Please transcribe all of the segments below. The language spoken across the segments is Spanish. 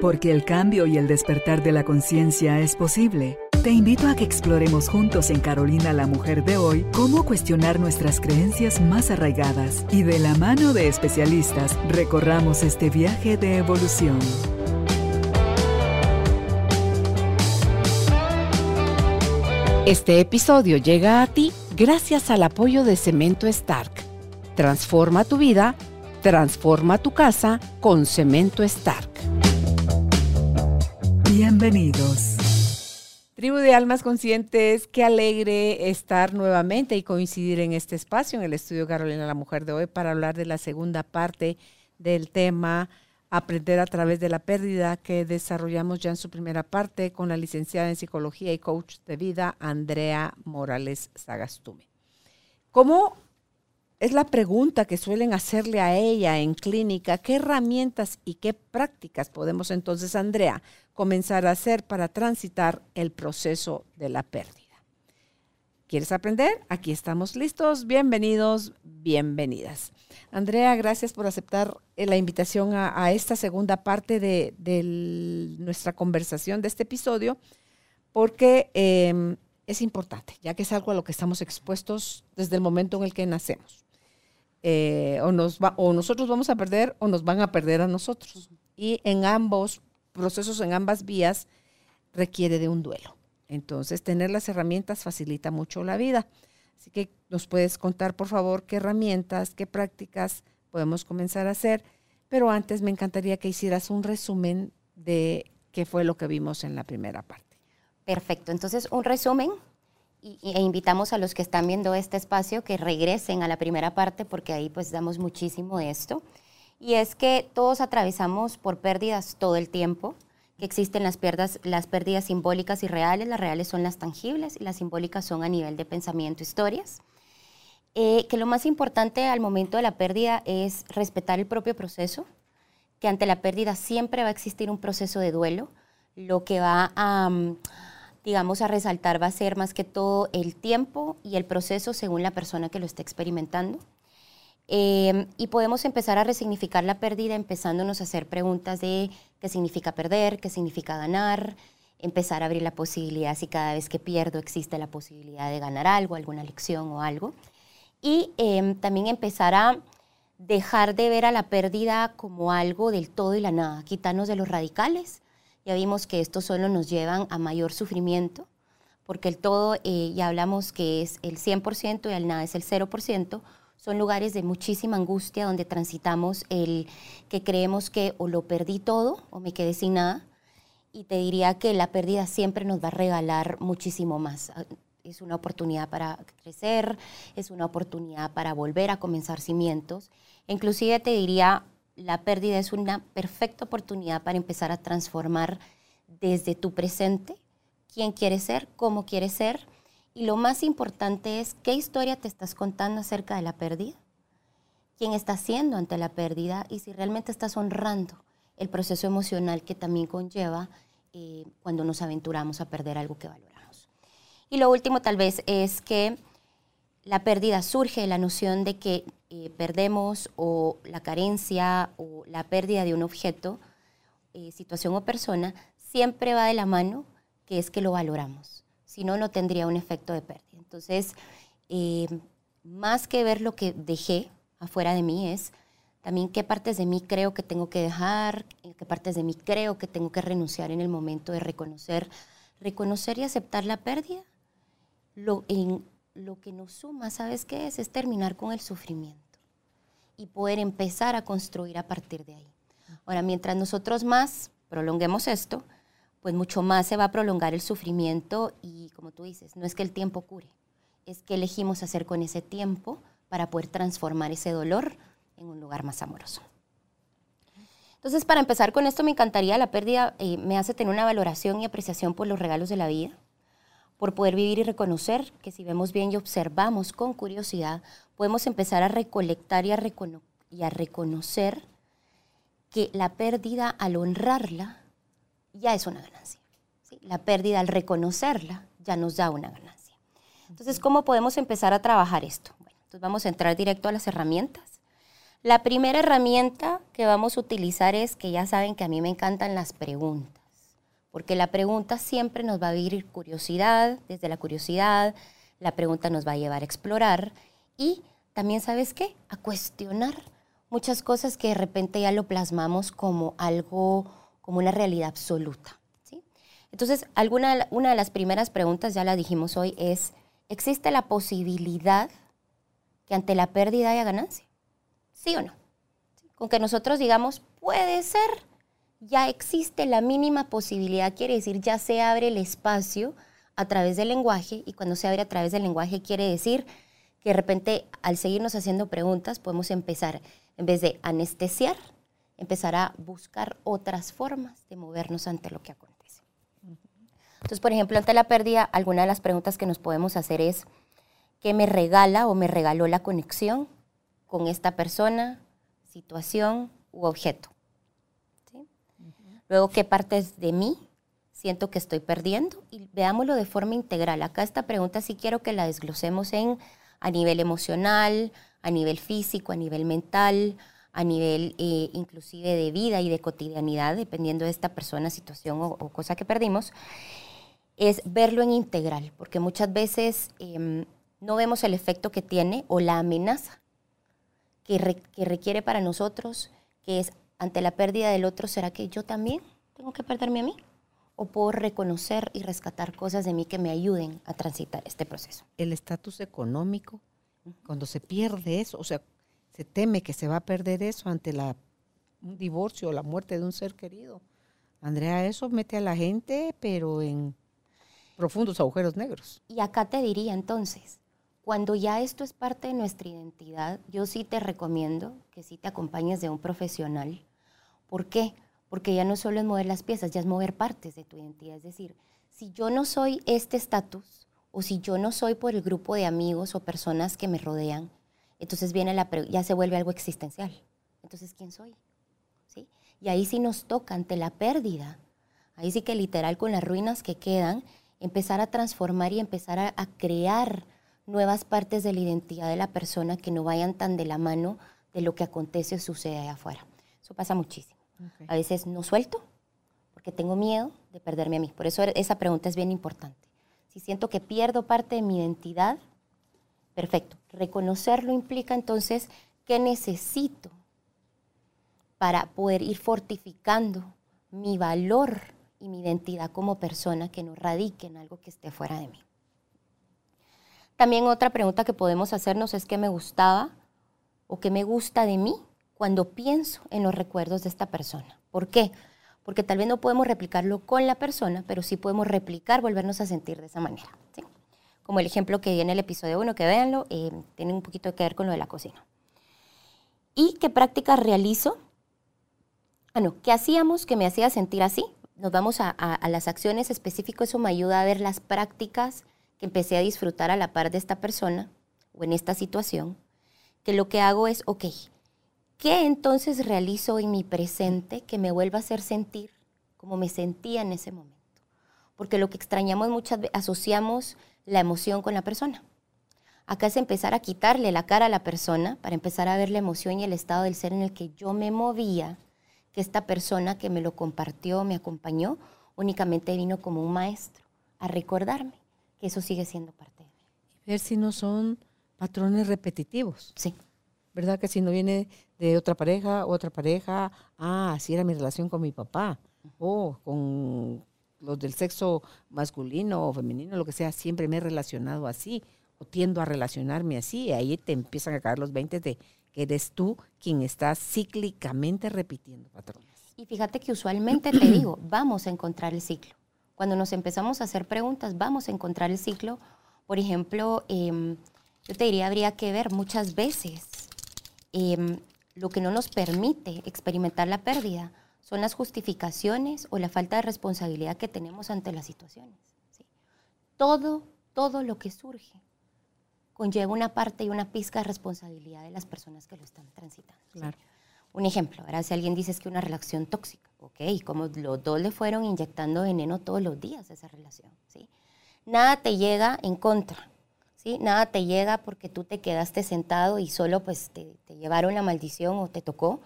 Porque el cambio y el despertar de la conciencia es posible. Te invito a que exploremos juntos en Carolina la Mujer de hoy cómo cuestionar nuestras creencias más arraigadas y de la mano de especialistas recorramos este viaje de evolución. Este episodio llega a ti gracias al apoyo de Cemento Stark. Transforma tu vida, transforma tu casa con Cemento Stark. Bienvenidos. Tribu de Almas Conscientes, qué alegre estar nuevamente y coincidir en este espacio, en el estudio Carolina la Mujer de hoy, para hablar de la segunda parte del tema Aprender a través de la pérdida que desarrollamos ya en su primera parte con la licenciada en psicología y coach de vida Andrea Morales Sagastume. ¿Cómo es la pregunta que suelen hacerle a ella en clínica? ¿Qué herramientas y qué prácticas podemos entonces, Andrea, comenzar a hacer para transitar el proceso de la pérdida? ¿Quieres aprender? Aquí estamos listos. Bienvenidos, bienvenidas. Andrea, gracias por aceptar eh, la invitación a, esta segunda parte de, nuestra conversación de este episodio, porque em, es importante, ya que es algo a lo que estamos expuestos desde el momento en el que nacemos. Eh, o, nos o nosotros vamos a perder o nos van a perder a nosotros. Y en ambos procesos, en ambas vías, requiere de un duelo. Entonces, tener las herramientas facilita mucho la vida. Así que nos puedes contar, por favor, qué herramientas, qué prácticas podemos comenzar a hacer. Pero antes me encantaría que hicieras un resumen de qué fue lo que vimos en la primera parte. Perfecto. Entonces, un resumen e invitamos a los que están viendo este espacio que regresen a la primera parte porque ahí pues damos muchísimo de esto. Y es que todos atravesamos por pérdidas todo el tiempo que existen las pérdidas, las pérdidas simbólicas y reales. Las reales son las tangibles y las simbólicas son a nivel de pensamiento, historias. Eh, que lo más importante al momento de la pérdida es respetar el propio proceso, que ante la pérdida siempre va a existir un proceso de duelo. Lo que va a, mm, digamos, a resaltar va a ser más que todo el tiempo y el proceso según la persona que lo esté experimentando. Em, y podemos empezar a resignificar la pérdida empezándonos a hacer preguntas de qué significa perder, qué significa ganar, empezar a abrir la posibilidad si cada vez que pierdo existe la posibilidad de ganar algo, alguna lección o algo. Y em, también empezar a dejar de ver a la pérdida como algo del todo y la nada, quitarnos de los radicales. Ya vimos que esto solo nos llevan a mayor sufrimiento, porque el todo, eh, ya hablamos que es el 100% y el nada es el 0%, son lugares de muchísima angustia donde transitamos el que creemos que o lo perdí todo o me quedé sin nada. Y te diría que la pérdida siempre nos va a regalar muchísimo más. Ah, es una oportunidad para crecer, es una oportunidad para volver a comenzar cimientos. Inclusive te diría, la pérdida es una perfecta oportunidad para empezar a transformar desde tu presente quién quieres ser, cómo quieres ser y lo más importante es qué historia te estás contando acerca de la pérdida, quién está haciendo ante la pérdida y si realmente estás honrando el proceso emocional que también conlleva eh, cuando nos aventuramos a perder algo que valoramos. Y lo último tal vez es que la pérdida surge de la noción de que eh, perdemos o la carencia o la pérdida de un objeto, eh, situación o persona, siempre va de la mano que es que lo valoramos si no, no tendría un efecto de pérdida. Entonces, eh, más que ver lo que dejé afuera de mí es también qué partes de mí creo que tengo que dejar, qué partes de mí creo que tengo que renunciar en el momento de reconocer, reconocer y aceptar la pérdida. Lo que nos suma, ¿sabes qué es? Es terminar con el sufrimiento y poder empezar a construir a partir de ahí. Ahora, mientras nosotros más prolonguemos esto, pues mucho más se va a prolongar el sufrimiento y como tú dices, no es que el tiempo cure, es que elegimos hacer con ese tiempo para poder transformar ese dolor en un lugar más amoroso. Entonces, para empezar con esto, me encantaría, la pérdida eh, me hace tener una valoración y apreciación por los regalos de la vida, por poder vivir y reconocer que si vemos bien y observamos con curiosidad, podemos empezar a recolectar y a, y a reconocer que la pérdida, al honrarla, ya es una ganancia. La pérdida al reconocerla ya nos da una ganancia. Entonces, ¿cómo podemos empezar a trabajar esto? Bueno, entonces vamos a entrar directo a las herramientas. La primera herramienta que vamos a utilizar es que ya saben que a mí me encantan las preguntas, porque la pregunta siempre nos va a abrir curiosidad, desde la curiosidad, la pregunta nos va a llevar a explorar y también, ¿sabes qué? A cuestionar muchas cosas que de repente ya lo plasmamos como algo, como una realidad absoluta. ¿sí? Entonces, alguna, una de las primeras preguntas, ya la dijimos hoy, es, ¿existe la posibilidad que ante la pérdida haya ganancia? ¿Sí o no? Con que nosotros digamos, puede ser, ya existe la mínima posibilidad, quiere decir, ya se abre el espacio a través del lenguaje y cuando se abre a través del lenguaje quiere decir que de repente al seguirnos haciendo preguntas podemos empezar, en vez de anestesiar, empezar a buscar otras formas de movernos ante lo que acontece. Entonces, por ejemplo, ante la pérdida, alguna de las preguntas que nos podemos hacer es, ¿qué me regala o me regaló la conexión con esta persona, situación u objeto. Luego, ¿qué partes de mí siento que estoy perdiendo? Y veámoslo de forma integral. Acá esta pregunta sí quiero que la desglosemos en a nivel emocional, a nivel físico, a nivel mental, a nivel eh, inclusive de vida y de cotidianidad, dependiendo de esta persona, situación o, cosa que perdimos, es verlo en integral, porque muchas veces em, no vemos el efecto que tiene o la amenaza que, requiere para nosotros, que es ante la pérdida del otro, ¿será que yo también tengo que perderme a mí? ¿O puedo reconocer y rescatar cosas de mí que me ayuden a transitar este proceso? El estatus económico, cuando se pierde eso, o sea, se teme que se va a perder eso ante la, un divorcio o la muerte de un ser querido. Andrea, eso mete a la gente, pero en profundos agujeros negros. Y acá te diría entonces, cuando ya esto es parte de nuestra identidad, yo sí te recomiendo que sí te acompañes de un profesional. ¿Por qué? Porque ya no solo es mover las piezas, ya es mover partes de tu identidad. Es decir, si yo no soy este estatus o si yo no soy por el grupo de amigos o personas que me rodean, entonces viene la ya se vuelve algo existencial. Entonces, ¿quién soy? ¿Sí? Y ahí sí nos toca ante la pérdida. Ahí sí que literal con las ruinas que quedan, empezar a transformar y empezar a, a crear nuevas partes de la identidad de la persona que no vayan tan de la mano de lo que acontece o sucede allá afuera. Eso pasa muchísimo. A veces no suelto porque tengo miedo de perderme a mí. Por eso esa pregunta es bien importante. Si siento que pierdo parte de mi identidad, perfecto. Reconocerlo implica entonces qué necesito para poder ir fortificando mi valor y mi identidad como persona que no radique en algo que esté fuera de mí. También otra pregunta que podemos hacernos es qué me gustaba o qué me gusta de mí cuando pienso en los recuerdos de esta persona. ¿Por qué? Porque tal vez no podemos replicarlo con la persona, pero sí podemos replicar, volvernos a sentir de esa manera. Como el ejemplo que viene en el episodio 1, que véanlo, eh, tiene un poquito que ver con lo de la cocina. ¿Y qué prácticas realizo? Ah, no, ¿qué hacíamos que me hacía sentir así? Nos vamos a, a las acciones específicas, eso me ayuda a ver las prácticas que empecé a disfrutar a la par de esta persona o en esta situación, que lo que hago es, ok, ¿qué entonces realizo en mi presente que me vuelva a hacer sentir como me sentía en ese momento? Porque lo que extrañamos muchas veces, asociamos la emoción con la persona. Acá es empezar a quitarle la cara a la persona para empezar a ver la emoción y el estado del ser en el que yo me movía, que esta persona que me lo compartió, me acompañó, únicamente vino como un maestro a recordarme eso sigue siendo parte de mí. Ver si no son patrones repetitivos. Sí. ¿Verdad? Que si no viene de otra pareja, otra pareja, ah, así era mi relación con mi papá, o con los del sexo masculino o femenino, lo que sea, siempre me he relacionado así, o tiendo a relacionarme así, y ahí te empiezan a caer los 20 de que eres tú quien está cíclicamente repitiendo patrones. Y fíjate que usualmente te digo, vamos a encontrar el ciclo. Cuando nos empezamos a hacer preguntas, vamos a encontrar el ciclo. Por ejemplo, em, yo te diría, habría que ver muchas veces em, lo que no nos permite experimentar la pérdida son las justificaciones o la falta de responsabilidad que tenemos ante las situaciones. Todo, todo lo que surge conlleva una parte y una pizca de responsabilidad de las personas que lo están transitando. Claro. Un ejemplo, ahora si alguien dice que una relación tóxica, ok, como los dos le fueron inyectando veneno todos los días a esa relación, ¿sí? Nada te llega en contra, ¿sí? Nada te llega porque tú te quedaste sentado y solo pues te, te llevaron la maldición o te tocó,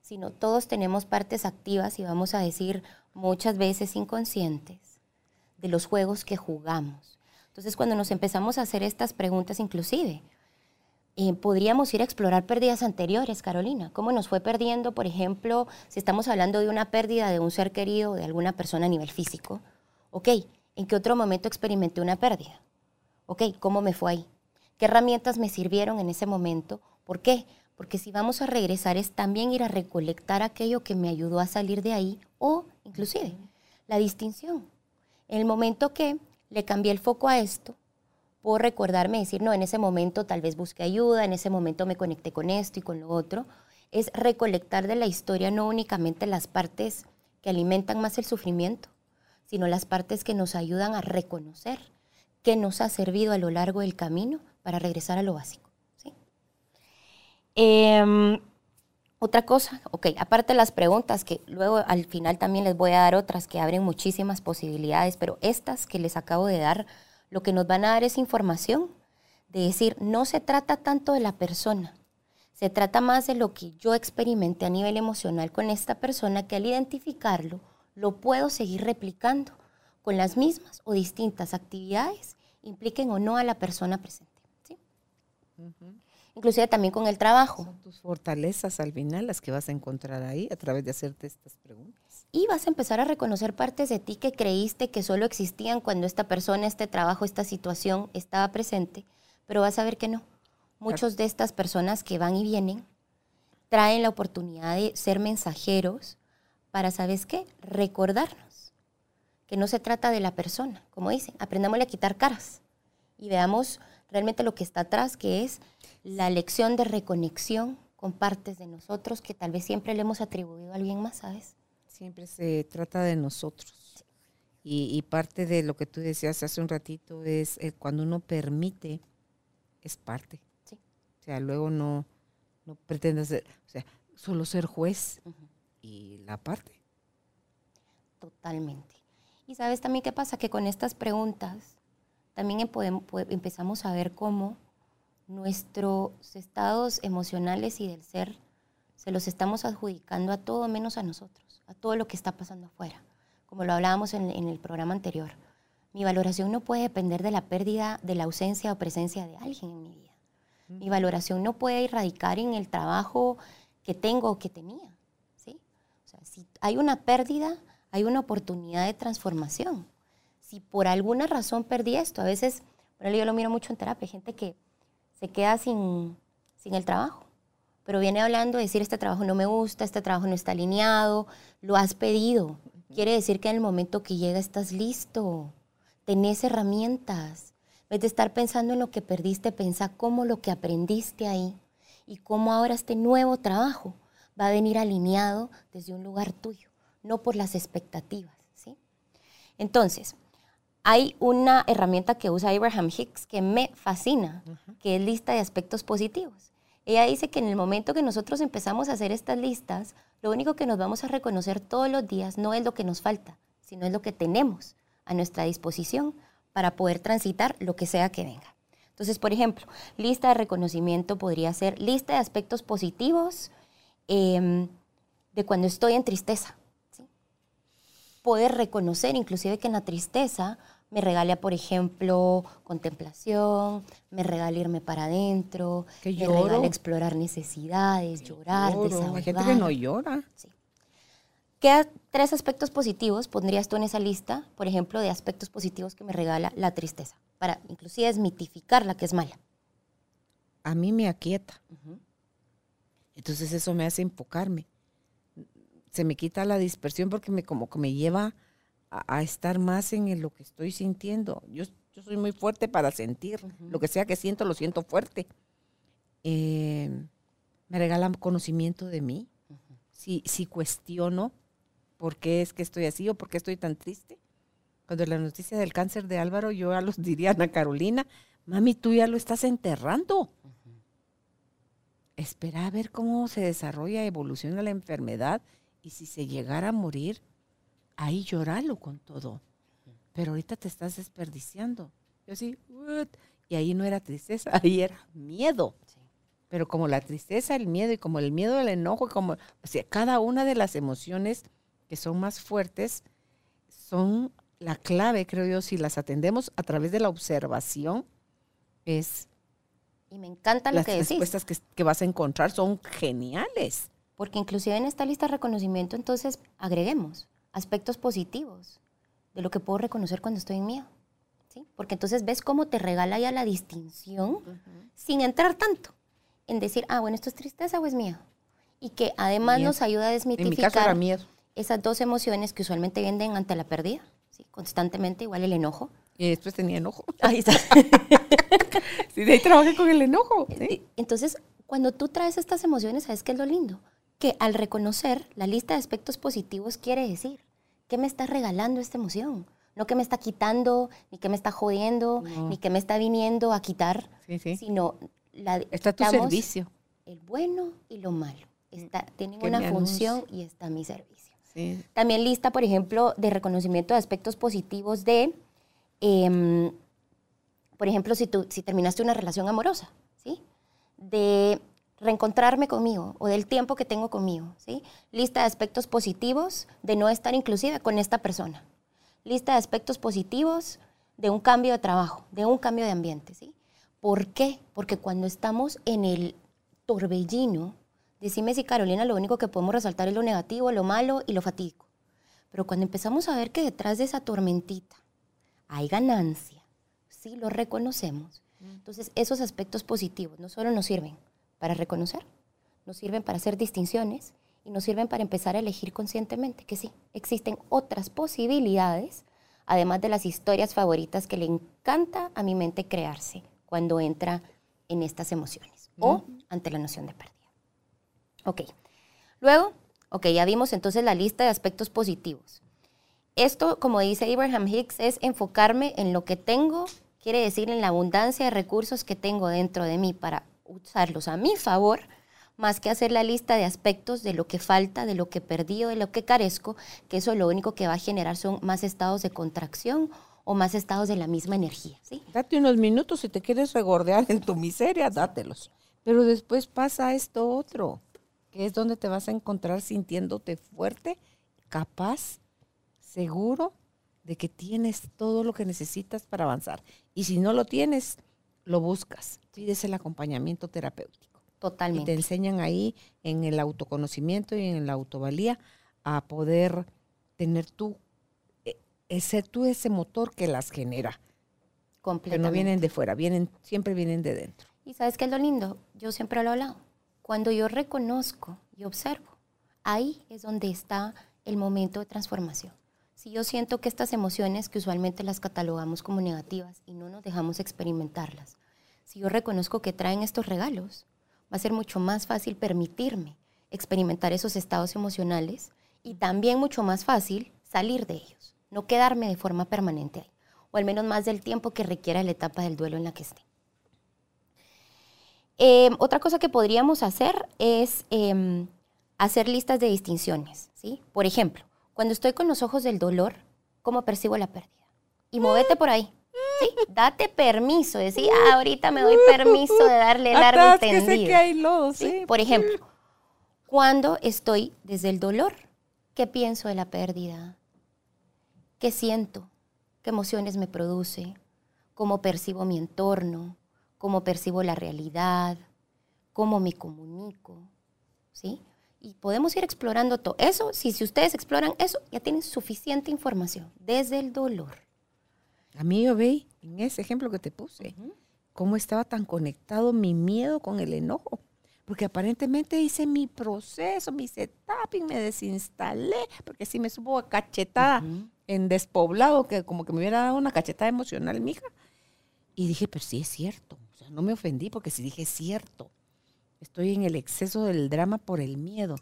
sino todos tenemos partes activas y vamos a decir muchas veces inconscientes de los juegos que jugamos. Entonces cuando nos empezamos a hacer estas preguntas inclusive, eh, podríamos ir a explorar pérdidas anteriores, Carolina. ¿Cómo nos fue perdiendo, por ejemplo, si estamos hablando de una pérdida de un ser querido, de alguna persona a nivel físico? Ok, ¿en qué otro momento experimenté una pérdida? Ok, ¿cómo me fue ahí? ¿Qué herramientas me sirvieron en ese momento? ¿Por qué? Porque si vamos a regresar es también ir a recolectar aquello que me ayudó a salir de ahí o inclusive la distinción. En el momento que le cambié el foco a esto, puedo recordarme, decir, no, en ese momento tal vez busqué ayuda, en ese momento me conecté con esto y con lo otro, es recolectar de la historia no únicamente las partes que alimentan más el sufrimiento, sino las partes que nos ayudan a reconocer qué nos ha servido a lo largo del camino para regresar a lo básico. ¿sí? Em, otra cosa, ok, aparte de las preguntas, que luego al final también les voy a dar otras que abren muchísimas posibilidades, pero estas que les acabo de dar lo que nos van a dar es información de decir, no se trata tanto de la persona, se trata más de lo que yo experimenté a nivel emocional con esta persona que al identificarlo lo puedo seguir replicando con las mismas o distintas actividades, impliquen o no a la persona presente. ¿sí? Inclusive también con el trabajo. Son tus fortalezas al final las que vas a encontrar ahí a través de hacerte estas preguntas y vas a empezar a reconocer partes de ti que creíste que solo existían cuando esta persona, este trabajo, esta situación estaba presente, pero vas a ver que no. Muchos de estas personas que van y vienen traen la oportunidad de ser mensajeros para, ¿sabes qué? Recordarnos que no se trata de la persona, como dicen, aprendámosle a quitar caras y veamos realmente lo que está atrás, que es la lección de reconexión con partes de nosotros que tal vez siempre le hemos atribuido a alguien más, ¿sabes? Siempre se trata de nosotros. Y, parte de lo que tú decías hace un ratito es eh, cuando uno permite, es parte. O sea, luego no, no pretende ser, o sea, solo ser juez y la parte. Totalmente. Y sabes también qué pasa, que con estas preguntas también empezamos a ver cómo nuestros estados emocionales y del ser se los estamos adjudicando a todo menos a nosotros, a todo lo que está pasando afuera, como lo hablábamos en, el programa anterior. Mi valoración no puede depender de la pérdida, de la ausencia o presencia de alguien en mi vida. Mi valoración no puede irradicar en el trabajo que tengo o que tenía. ¿sí? O sea, si hay una pérdida, hay una oportunidad de transformación. Si por alguna razón perdí esto, a veces, por yo lo miro mucho en terapia, gente que se queda sin, sin el trabajo pero viene hablando de decir este trabajo no me gusta, este trabajo no está alineado, lo has pedido. Quiere decir que en el momento que llega estás listo, tenés herramientas. En vez de estar pensando en lo que perdiste, pensa cómo lo que aprendiste ahí y cómo ahora este nuevo trabajo va a venir alineado desde un lugar tuyo, no por las expectativas. ¿sí? Entonces, hay una herramienta que usa Abraham Hicks que me fascina, que es lista de aspectos positivos. Ella dice que en el momento que nosotros empezamos a hacer estas listas, lo único que nos vamos a reconocer todos los días no es lo que nos falta, sino es lo que tenemos a nuestra disposición para poder transitar lo que sea que venga. Entonces, por ejemplo, lista de reconocimiento podría ser lista de aspectos positivos em, de cuando estoy en tristeza. Poder reconocer inclusive que en la tristeza me regala, por ejemplo, contemplación, me regala irme para adentro, me regala explorar necesidades, llorar, desahogar. Hay gente que no llora. Sí. ¿Qué tres aspectos positivos pondrías tú en esa lista, por ejemplo, de aspectos positivos que me regala la tristeza? Para inclusive desmitificar la que es mala. A mí me aquieta. Entonces eso me hace enfocarme. Se me quita la dispersión porque me como que me lleva a, estar más en lo que estoy sintiendo. Yo, yo soy muy fuerte para sentir. Lo que sea que siento, lo siento fuerte. Eh, me regalan conocimiento de mí. si, si cuestiono por qué es que estoy así o por qué estoy tan triste. Cuando la noticia del cáncer de Álvaro, yo a los diría, Ana Carolina, mami, tú ya lo estás enterrando. Espera a ver cómo se desarrolla, evoluciona la enfermedad y si se llegara a morir, ahí lloralo con todo. Pero ahorita te estás desperdiciando. Yo así, y ahí no era tristeza, ahí era miedo. Pero como la tristeza, el miedo y como el miedo, el enojo, como o sea, cada una de las emociones que son más fuertes son la clave, creo yo, si las atendemos a través de la observación, es Y me encanta lo las que decís. respuestas que, que vas a encontrar son geniales. Porque inclusive en esta lista de reconocimiento, entonces agreguemos aspectos positivos de lo que puedo reconocer cuando estoy en miedo. ¿sí? Porque entonces ves cómo te regala ya la distinción sin entrar tanto en decir, ah, bueno, esto es tristeza o es miedo. Y que además Miedo. nos ayuda a desmitificar esas dos emociones que usualmente vienen ante la pérdida, ¿sí? constantemente, igual el enojo. Y después tenía enojo. Ahí está. Sí, de ahí trabajé con el enojo. ¿sí? Eh, Entonces, cuando tú traes estas emociones, ¿sabes qué es lo lindo? Que al reconocer la lista de aspectos positivos quiere decir, ¿qué me está regalando esta emoción? No que me está quitando, ni que me está jodiendo, No. ni que me está viniendo a quitar, Sí, sí. sino la, Está tu servicio. el bueno y lo malo. Está, tienen Que una función y está a mi servicio. Sí. También lista, por ejemplo, de reconocimiento de aspectos positivos de, em, por ejemplo, si, tú, si terminaste una relación amorosa, ¿sí? De reencontrarme conmigo o del tiempo que tengo conmigo, ¿sí? Lista de aspectos positivos de no estar inclusive con esta persona. Lista de aspectos positivos de un cambio de trabajo, de un cambio de ambiente, ¿sí? ¿Por qué? Porque cuando estamos en el torbellino, decime si Carolina lo único que podemos resaltar es lo negativo, lo malo y lo fatídico. Pero cuando empezamos a ver que detrás de esa tormentita hay ganancia, si lo reconocemos, entonces esos aspectos positivos no solo nos sirven para reconocer, nos sirven para hacer distinciones y nos sirven para empezar a elegir conscientemente que sí, existen otras posibilidades, además de las historias favoritas que le encanta a mi mente crearse cuando entra en estas emociones o ante la noción de pérdida. Ok. Luego, ok, ya vimos entonces la lista de aspectos positivos. Esto, como dice Abraham Hicks, es enfocarme en lo que tengo, quiere decir en la abundancia de recursos que tengo dentro de mí para usarlos a mi favor, más que hacer la lista de aspectos de lo que falta, de lo que perdí o de lo que carezco, que eso lo único que va a generar son más estados de contracción o más estados de la misma energía, ¿sí? Date unos minutos si te quieres regordear en tu miseria, dátelos. Pero después pasa esto otro, que es donde te vas a encontrar sintiéndote fuerte, capaz, seguro de que tienes todo lo que necesitas para avanzar. Y si no lo tienes, lo buscas. Pides el acompañamiento terapéutico. Y te Totalmente. enseñan ahí en el autoconocimiento y en la autovalía a poder tener tú, eh, ser tú ese motor que las genera. Que no vienen de fuera, vienen, siempre vienen de dentro. Y sabes qué es lo lindo, yo siempre lo he hablado. Cuando yo reconozco y observo, ahí es donde está el momento de transformación. Si yo siento que estas emociones que usualmente las catalogamos como negativas y no nos dejamos experimentarlas, si yo reconozco que traen estos regalos, va a ser mucho más fácil permitirme experimentar esos estados emocionales y también mucho más fácil salir de ellos, no quedarme de forma permanente ahí, o al menos más del tiempo que requiera la etapa del duelo en la que esté. Eh, otra cosa que podríamos hacer es eh, hacer listas de distinciones, ¿sí? Por ejemplo, cuando estoy con los ojos del dolor, ¿cómo percibo la pérdida? Y movete por ahí, ¿sí? Date permiso, decir, ah, ahorita me doy permiso de darle largo y que hay lodo, ¿sí? sí. Por ejemplo, cuando estoy desde el dolor, ¿qué pienso de la pérdida? ¿Qué siento? ¿Qué emociones me produce? ¿Cómo percibo mi entorno? ¿Cómo percibo la realidad? ¿Cómo me comunico? ¿Sí? Y podemos ir explorando todo. Eso, si, si ustedes exploran eso, ya tienen suficiente información desde el dolor. A mí yo vi en ese ejemplo que te puse, cómo estaba tan conectado mi miedo con el enojo. Porque aparentemente hice mi proceso, mi setuping, me desinstalé, porque sí me supo a cachetada en despoblado, que como que me hubiera dado una cachetada emocional, mija. Y dije, pero sí es cierto. O sea, no me ofendí porque sí dije, es cierto. Estoy en el exceso del drama por el miedo.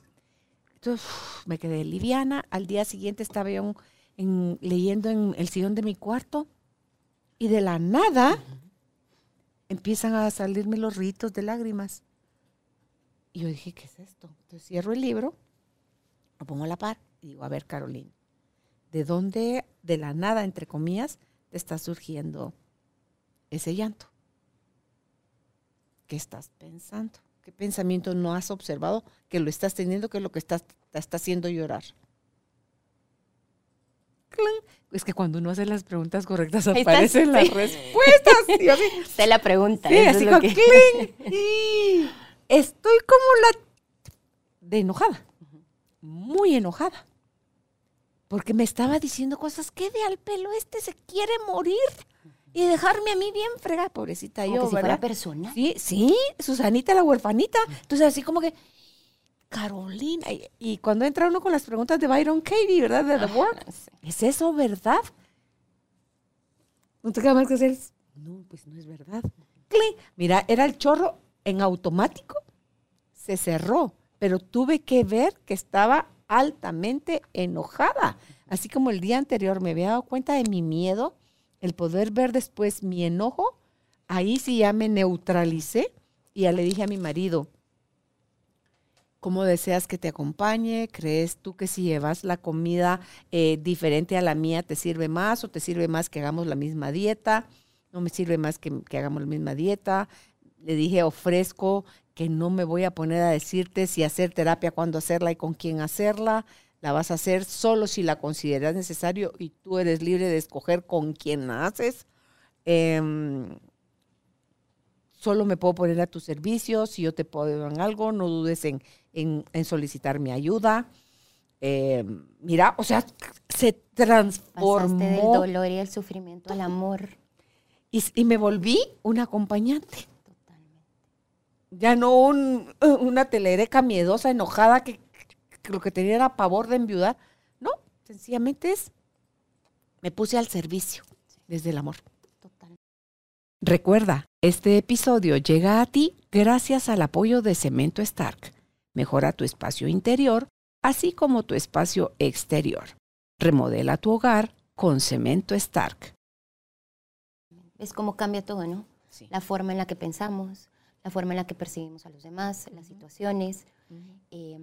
Entonces uf, me quedé liviana. Al día siguiente estaba yo en- en- leyendo en el sillón de mi cuarto y de la nada empiezan a salirme los ritos de lágrimas. Y yo dije, ¿qué es esto? Entonces cierro el libro, lo pongo a la par y digo, a ver, Carolina, ¿de dónde, de la nada, entre comillas, te está surgiendo ese llanto? ¿qué estás pensando? ¿Qué pensamiento no has observado que lo estás teniendo, que es lo que estás, te está haciendo llorar? Es que cuando uno hace las preguntas correctas aparecen estás, las sí. respuestas. Y yo así, Sé la pregunta. sí, es así lo que-. Y Estoy como la de enojada, muy enojada, porque me estaba diciendo cosas que de al pelo este se quiere morir y dejarme a mí bien fregada, pobrecita Como yo, que si ¿verdad? fuera persona. Sí, sí, Susanita la huerfanita. Entonces así como que, Carolina, y, y cuando entra uno con las preguntas de Byron Katie, ¿verdad? De The sí. ¿es eso verdad? No te queda más que hacer, no, pues no es verdad. Cling. Mira, era el chorro en automático, se cerró, pero tuve que ver que estaba altamente enojada. Así como el día anterior me había dado cuenta de mi miedo, el poder ver después mi enojo, ahí sí ya me neutralicé y ya le dije a mi marido, ¿cómo deseas que te acompañe? ¿Crees tú que si llevas la comida eh, diferente a la mía te sirve más o te sirve más que hagamos la misma dieta? No me sirve más que, hagamos la misma dieta. Le dije, ofrezco que no me voy a poner a decirte si hacer terapia, cuándo hacerla y con quién hacerla. La vas a hacer solo si la consideras necesario y tú eres libre de escoger con quién la haces. Em, solo me puedo poner a tu servicio. Si yo te puedo en algo, no dudes en, en- en solicitar mi ayuda. Em, mira, o sea, se transformó Pasaste del dolor y el sufrimiento al amor. y, y me volví un acompañante. Totalmente. Ya no un- una telereca miedosa, enojada, que, que lo que tenía era pavor de enviudar. No, sencillamente es, me puse al servicio desde el amor. Total. Recuerda, este episodio llega a ti gracias al apoyo de Cemento Stark. Mejora tu espacio interior, así como tu espacio exterior. Remodela tu hogar con Cemento Stark. ¿Ves cómo cambia todo, no? Sí. La forma en la que pensamos, la forma en la que percibimos a los demás, las situaciones. Eh,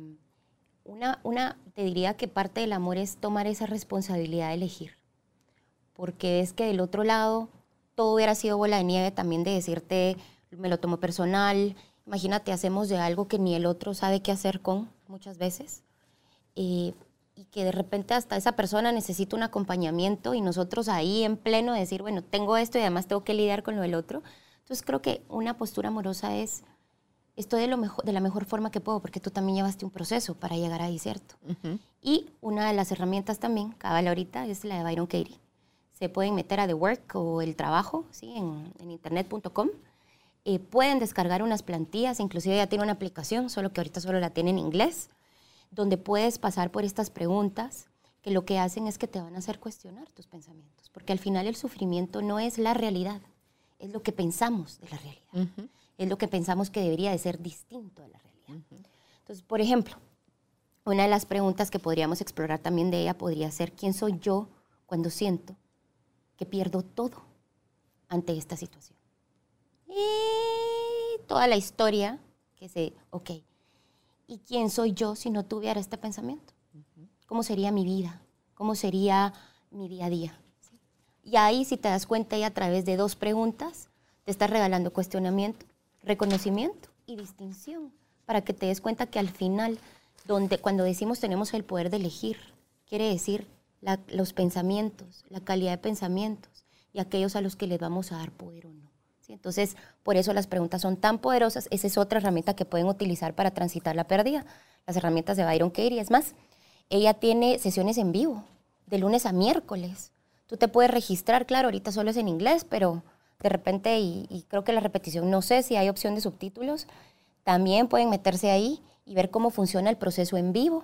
una, una, te diría que parte del amor es tomar esa responsabilidad de elegir. Porque es que del otro lado todo hubiera sido bola de nieve también de decirte, me lo tomo personal. Imagínate, hacemos de algo que ni el otro sabe qué hacer con muchas veces. Eh, y que de repente hasta esa persona necesita un acompañamiento y nosotros ahí en pleno decir, bueno, tengo esto y además tengo que lidiar con lo del otro. Entonces creo que una postura amorosa es, estoy de, lo mejor, de la mejor forma que puedo, porque tú también llevaste un proceso para llegar ahí, ¿cierto? Y una de las herramientas también, cabal ahorita, es la de Byron Katie. Se pueden meter a The Work o el trabajo, ¿sí? En, en internet.com. Eh, pueden descargar unas plantillas, inclusive ya tiene una aplicación, solo que ahorita solo la tiene en inglés, donde puedes pasar por estas preguntas que lo que hacen es que te van a hacer cuestionar tus pensamientos, porque al final el sufrimiento no es la realidad, es lo que pensamos de la realidad, es lo que pensamos que debería de ser distinto de la realidad. Entonces, por ejemplo, una de las preguntas que podríamos explorar también de ella podría ser, ¿quién soy yo cuando siento que pierdo todo ante esta situación? Y toda la historia que se, ok, ¿y quién soy yo si no tuviera este pensamiento? ¿Cómo sería mi vida? ¿Cómo sería mi día a día? ¿Sí? Y ahí, si te das cuenta, ella a través de dos preguntas te está regalando cuestionamiento, reconocimiento y distinción para que te des cuenta que al final, donde, cuando decimos tenemos el poder de elegir, quiere decir la- los pensamientos, la calidad de pensamientos y aquellos a los que les vamos a dar poder o no. Entonces, por eso las preguntas son tan poderosas. Esa es otra herramienta que pueden utilizar para transitar la pérdida. Las herramientas de Byron Katie. Es más, ella tiene sesiones en vivo, de lunes a miércoles. Tú te puedes registrar, claro, ahorita solo es en inglés, pero de repente, y creo que la repetición, no sé si hay opción de subtítulos, también pueden meterse ahí y ver cómo funciona el proceso en vivo,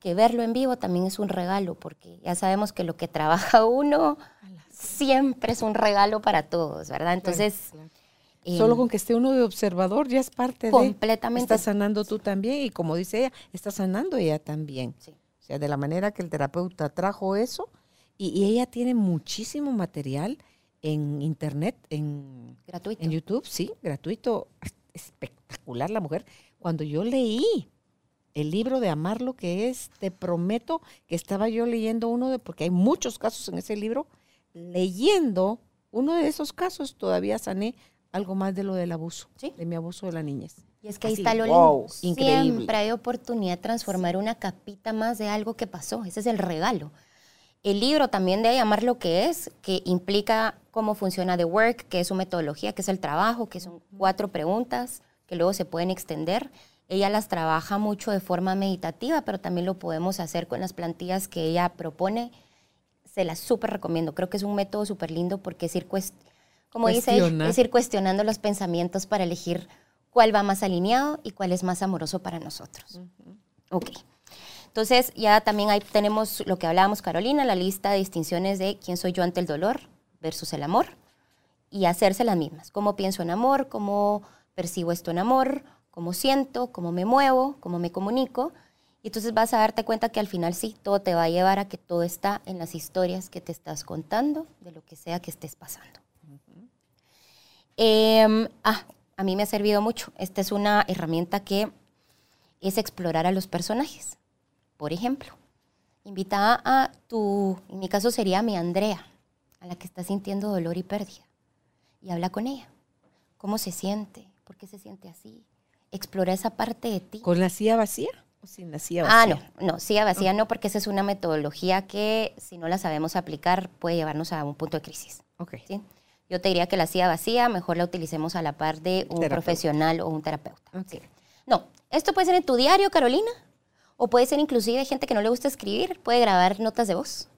que verlo en vivo también es un regalo, porque ya sabemos que lo que trabaja uno siempre es un regalo para todos, ¿verdad? Entonces, eh, Solo con que esté uno de observador ya es parte de... Completamente. Estás sanando tú también y como dice ella, está sanando ella también. Sí. O sea, de la manera que el terapeuta trajo eso y, y ella tiene muchísimo material en internet, en, gratuito. en YouTube, sí, gratuito, espectacular la mujer. Cuando yo leí el libro de Amar lo que es, te prometo que estaba yo leyendo uno de, porque hay muchos casos en ese libro, leyendo uno de esos casos todavía sané algo más de lo del abuso, Sí. de mi abuso de la niñez. Y es que ahí Así, está lo wow, lindo. increíble. Siempre hay oportunidad de transformar una capita más de algo que pasó. Ese es el regalo. El libro también debe llamar lo que es, que implica cómo funciona The Work, que es su metodología, que es el trabajo, que son cuatro preguntas que luego se pueden extender. Ella las trabaja mucho de forma meditativa, pero también lo podemos hacer con las plantillas que ella propone. Se las súper recomiendo. Creo que es un método súper lindo porque es ir, cuest- como dice, es ir cuestionando los pensamientos para elegir cuál va más alineado y cuál es más amoroso para nosotros. Ok. Entonces, ya también ahí tenemos lo que hablábamos, Carolina, la lista de distinciones de quién soy yo ante el dolor versus el amor y hacerse las mismas. Cómo pienso en amor, cómo percibo esto en amor, cómo siento, cómo me muevo, cómo me comunico. Y entonces vas a darte cuenta que al final sí, todo te va a llevar a que todo está en las historias que te estás contando de lo que sea que estés pasando. Em, ah, a mí me ha servido mucho. Esta es una herramienta que es explorar a los personajes. Por ejemplo, invita a tu, en mi caso sería a mi Andrea, a la que está sintiendo dolor y pérdida, y habla con ella. ¿Cómo se siente? ¿Por qué se siente así? Explora esa parte de ti. ¿Con la silla vacía o sin la silla Ah, vacía? no, no, silla vacía no, porque esa es una metodología que si no la sabemos aplicar puede llevarnos a un punto de crisis. Ok. ¿sí? Yo te diría que la silla vacía mejor la utilicemos a la par de un Terapeuta. profesional o un terapeuta. Sí. No, esto puede ser en tu diario, Carolina, o puede ser inclusive gente que no le gusta escribir, puede grabar notas de voz.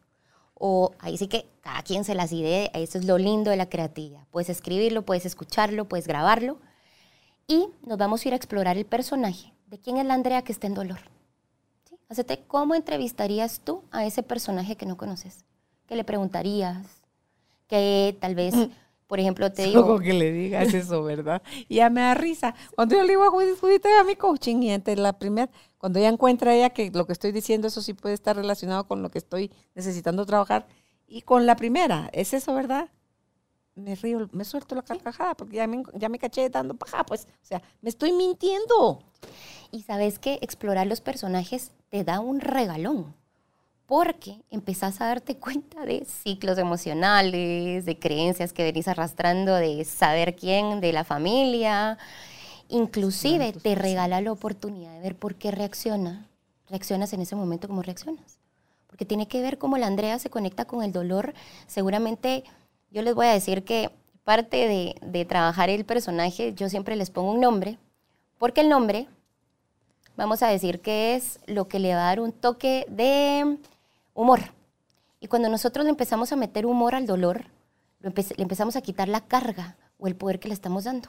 O ahí sí que cada quien se las idee, eso es lo lindo de la creatividad. Puedes escribirlo, puedes escucharlo, puedes grabarlo. Y nos vamos a ir a explorar el personaje. ¿De quién es la Andrea que está en dolor? ¿Sí? Hacete, ¿cómo entrevistarías tú a ese personaje que no conoces? ¿Qué le preguntarías? Que tal vez, por ejemplo, te digo... Solo que le digas eso, ¿verdad? Y ya me da risa. Cuando yo le digo a Judith, Judith, a mi coaching, y ante la primera, cuando ella encuentra ella que lo que estoy diciendo, eso sí puede estar relacionado con lo que estoy necesitando trabajar. Y con la primera, ¿es eso, verdad? Me río, me suelto la carcajada porque ya me, ya me caché dando paja, pues, o sea, me estoy mintiendo. Y sabes que explorar los personajes te da un regalón, porque empezás a darte cuenta de ciclos emocionales, de creencias que venís arrastrando, de saber quién, de la familia. Inclusive te regala la oportunidad de ver por qué reacciona. Reaccionas en ese momento como reaccionas. Porque tiene que ver cómo la Andrea se conecta con el dolor. Seguramente yo les voy a decir que parte de, de trabajar el personaje, yo siempre les pongo un nombre, porque el nombre vamos a decir que es lo que le va a dar un toque de humor. Y cuando nosotros le empezamos a meter humor al dolor, lo empe- le empezamos a quitar la carga o el poder que le estamos dando.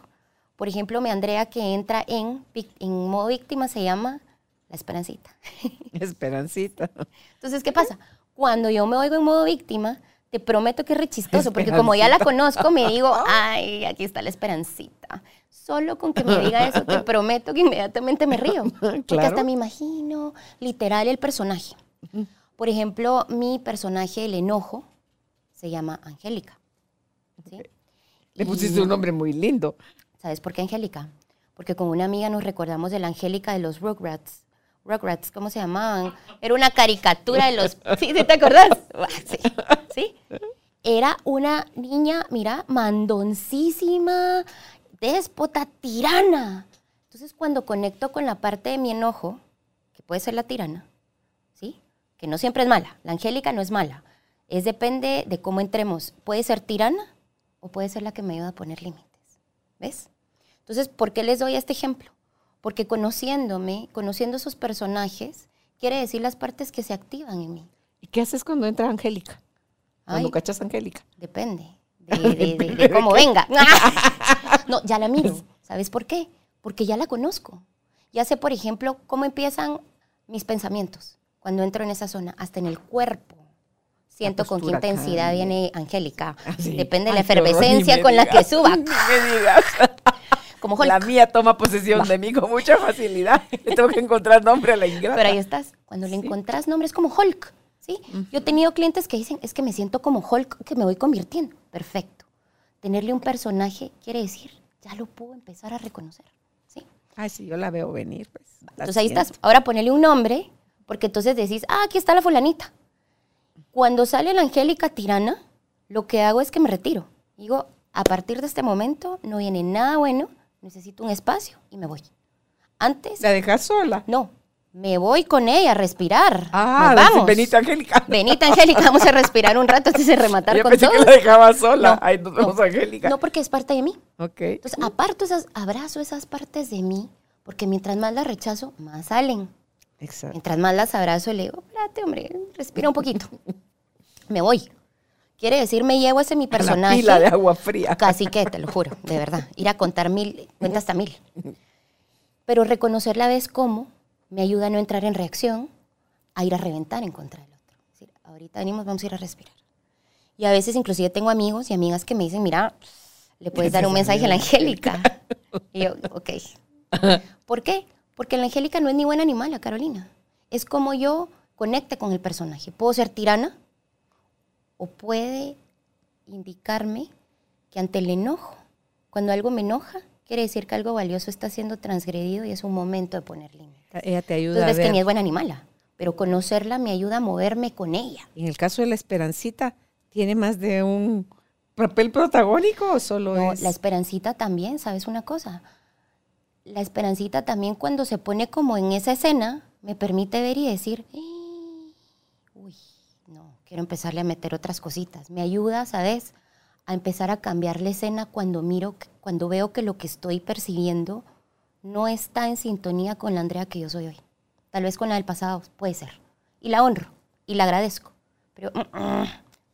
Por ejemplo, mi Andrea que entra en, en modo víctima se llama la esperancita. Esperancita. Entonces, ¿qué pasa? Cuando yo me oigo en modo víctima, te prometo que es re chistoso, porque como ya la conozco, me digo, ay, aquí está la esperancita. Solo con que me diga eso, te prometo que inmediatamente me río. Porque Claro. hasta me imagino literal el personaje. Por ejemplo, mi personaje, el enojo, se llama Angélica. ¿sí? Le Y- pusiste un nombre muy lindo. ¿Sabes por qué Angélica? Porque con una amiga nos recordamos de la Angélica de los Rugrats. Rugrats, ¿cómo se llamaban? Era una caricatura de los... ¿Sí, ¿sí te acordás? Sí, ¿sí? Era una niña, mira, mandoncísima, déspota, tirana. Entonces, cuando conecto con la parte de mi enojo, que puede ser la tirana, ¿sí? Que no siempre es mala. La Angélica no es mala. Es depende de cómo entremos. Puede ser tirana o puede ser la que me ayuda a poner límites. ¿Ves? Entonces, ¿por qué les doy este ejemplo? Porque conociéndome, conociendo esos personajes, quiere decir las partes que se activan en mí. ¿Y qué haces cuando entra Angélica? Cuando Ay. cachas a Angélica. Depende de, de- de- de cómo venga. No, ya la miro. ¿Sabes por qué? Porque ya la conozco. Ya sé, por ejemplo, cómo empiezan mis pensamientos cuando entro en esa zona, hasta en el cuerpo. Siento con qué intensidad cambia. viene Angélica. Sí. Depende de la Ay, efervescencia me con la que suba. ni me digas. Como Hulk. La mía toma posesión de mí con mucha facilidad. Le tengo que encontrar nombre a la ingrata. Pero ahí estás. Cuando le encontrás nombres como Hulk, ¿sí? Yo he tenido clientes que dicen, es que me siento como Hulk, que me voy convirtiendo. Perfecto. Tenerle un personaje quiere decir, ya lo puedo empezar a reconocer, ¿sí? Ay, sí, yo la veo venir. Pues. La Entonces ahí siento. estás. Ahora ponele un nombre, porque entonces decís, ah, aquí está la fulanita. Cuando sale la Angélica tirana, lo que hago es que me retiro. Digo, a partir de este momento no viene nada bueno, necesito un espacio y me voy. Antes... ¿La dejas sola? No, me voy con ella a respirar. Ah, Nos vamos. Benita Angélica. Benita Angélica, vamos a respirar un rato antes de rematar Yo con pensé todo. que la dejaba sola. No, Ay, nos vemos, no. Angélica. No, porque es parte de mí. Ok. Entonces, aparto esas, abrazo esas partes de mí, porque mientras más las rechazo, más salen. Exacto. Mientras más las abrazo, le digo, espérate, hombre, respira un poquito. me voy. Quiere decir, me llevo ese mi personaje. pila de agua fría. Casi que, te lo juro, de verdad. Ir a contar mil, cuenta hasta mil. Pero reconocer la vez cómo me ayuda a no entrar en reacción, a ir a reventar en contra del otro. Es decir, ahorita venimos, vamos a ir a respirar. Y a veces inclusive tengo amigos y amigas que me dicen, mira, le puedes dar un mensaje a la Angélica. Y yo, ok. ¿Por qué? Porque la Angélica no es ni buena ni mala, Carolina. Es como yo conecte con el personaje. Puedo ser tirana o puede indicarme que ante el enojo, cuando algo me enoja, quiere decir que algo valioso está siendo transgredido y es un momento de poner límites. Ella te ayuda Entonces a ves que ver. ni es buena ni mala, pero conocerla me ayuda a moverme con ella. En el caso de la Esperancita, ¿tiene más de un papel protagónico o solo No, es...? la esperancita también, ¿sabes una cosa? La esperancita también cuando se pone como en esa escena, me permite ver y decir, "Eh, quiero empezarle a meter otras cositas. Me ayuda, ¿sabes? A empezar a cambiar la escena cuando miro, cuando veo que lo que estoy percibiendo no está en sintonía con la Andrea que yo soy hoy. Tal vez con la del pasado, puede ser. Y la honro y la agradezco. Pero, mm, mm,